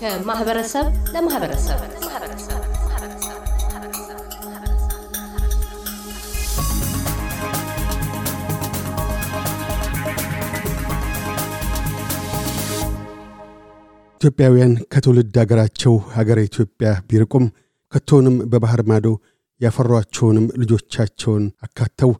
ከማህበረሰብ ለማህበረሰብ። ማህበረሰብ ኢትዮጵያውያን ከትውልድ አገራቸው ሀገር ኢትዮጵያ ቢርቁም ከቶንም በባህር ማዶ ያፈሯቸውንም ልጆቻቸውን አካተው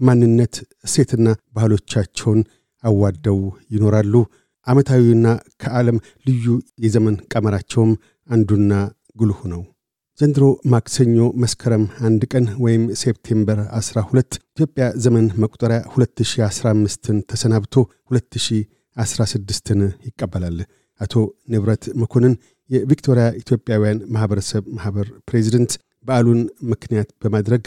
ማንነት፣ እሴትና ባህሎቻቸውን አዋደው ይኖራሉ። ዓመታዊና ከዓለም ልዩ የዘመን ቀመራቸውም አንዱና ጉልሁ ነው። ዘንድሮ ማክሰኞ መስከረም አንድ ቀን ወይም September 12 ኢትዮጵያ ዘመን መቁጠሪያ 2015ን ተሰናብቶ 2016ን ይቀበላል። አቶ ንብረት መኮንን የቪክቶሪያ ኢትዮጵያውያን ማኅበረሰብ ማኅበር ፕሬዚደንት በዓሉን ምክንያት በማድረግ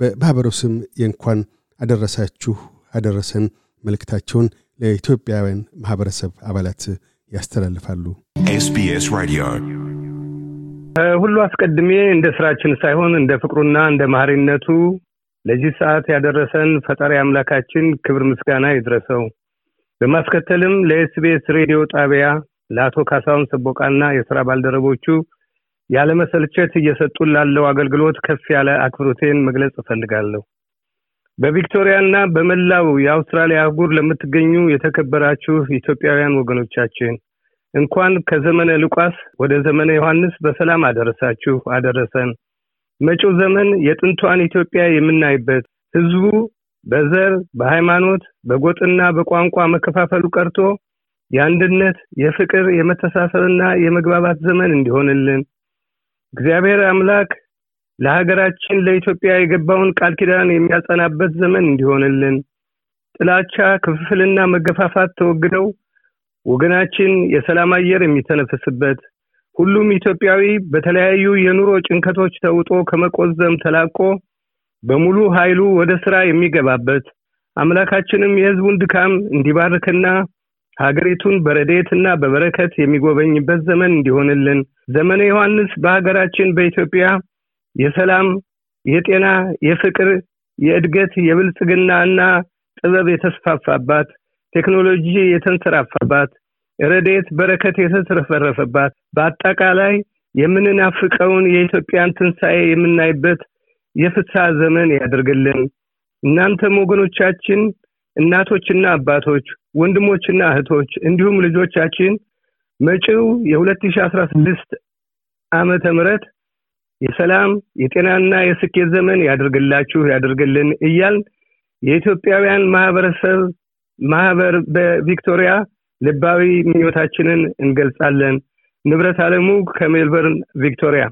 በማኅበሩ ስም የእንኳን አደረሳችሁ አደረሰን መልእክታቸውን ለኢትዮጵያውያን ማኅበረሰብ አባላት ያስተላልፋሉ። SBS Radio. ሁሉ አስቀድሜ እንደ ስራችን ሳይሆን እንደ ፍቅሩና እንደ ማህሪነቱ ለዚህ ሰዓት ያደረሰን ፈጣሪ አምላካችን ክብር ምስጋና ይድረሰው። በማስከተልም ለኤስቢኤስ ሬዲዮ ጣቢያ ለአቶ ካሳሁን ሰቦቃና የስራ ባልደረቦቹ ያለመሰልቸት እየሰጡን ላለው አገልግሎት ከፍ ያለ አክብሮቴን መግለጽ እፈልጋለሁ። በቪክቶሪያና በመላው የአውስትራሊያ አህጉር ለምትገኙ የተከበራችሁ ኢትዮጵያውያን ወገኖቻችን እንኳን ከዘመነ ሉቃስ ወደ ዘመነ ዮሐንስ በሰላም አደረሳችሁ አደረሰን። መጪው ዘመን የጥንቷን ኢትዮጵያ የምናይበት ህዝቡ በዘር፣ በሃይማኖት፣ በጎጥና በቋንቋ መከፋፈሉ ቀርቶ የአንድነት፣ የፍቅር፣ የመተሳሰብና የመግባባት ዘመን እንዲሆንልን እግዚአብሔር አምላክ ለሀገራችን ለኢትዮጵያ የገባውን ቃል ኪዳን የሚያጸናበት ዘመን እንዲሆንልን ጥላቻ፣ ክፍፍልና መገፋፋት ተወግደው ወገናችን የሰላም አየር የሚተነፍስበት ሁሉም ኢትዮጵያዊ በተለያዩ የኑሮ ጭንቀቶች ተውጦ ከመቆዘም ተላቆ በሙሉ ኃይሉ ወደ ስራ የሚገባበት አምላካችንም የህዝቡን ድካም እንዲባርክና ሀገሪቱን በረዴትና በበረከት የሚጎበኝበት ዘመን እንዲሆንልን። ዘመነ ዮሐንስ በሀገራችን በኢትዮጵያ የሰላም፣ የጤና፣ የፍቅር፣ የእድገት፣ የብልጽግና እና ጥበብ የተስፋፋባት ቴክኖሎጂ የተንሰራፋባት ረዴት በረከት የተትረፈረፈባት በአጠቃላይ የምንናፍቀውን የኢትዮጵያን ትንሣኤ የምናይበት የፍስሐ ዘመን ያደርግልን። እናንተም ወገኖቻችን፣ እናቶችና አባቶች፣ ወንድሞችና እህቶች እንዲሁም ልጆቻችን መጪው የ2016 ዓመተ ምህረት የሰላም የጤናና የስኬት ዘመን ያደርግላችሁ ያደርግልን እያልን የኢትዮጵያውያን ማህበረሰብ ማህበር በቪክቶሪያ ልባዊ ምኞታችንን እንገልጻለን። ንብረት አለሙ ከሜልበርን ቪክቶሪያ።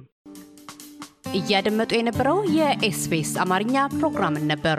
እያደመጡ የነበረው የኤስቢኤስ አማርኛ ፕሮግራምን ነበር።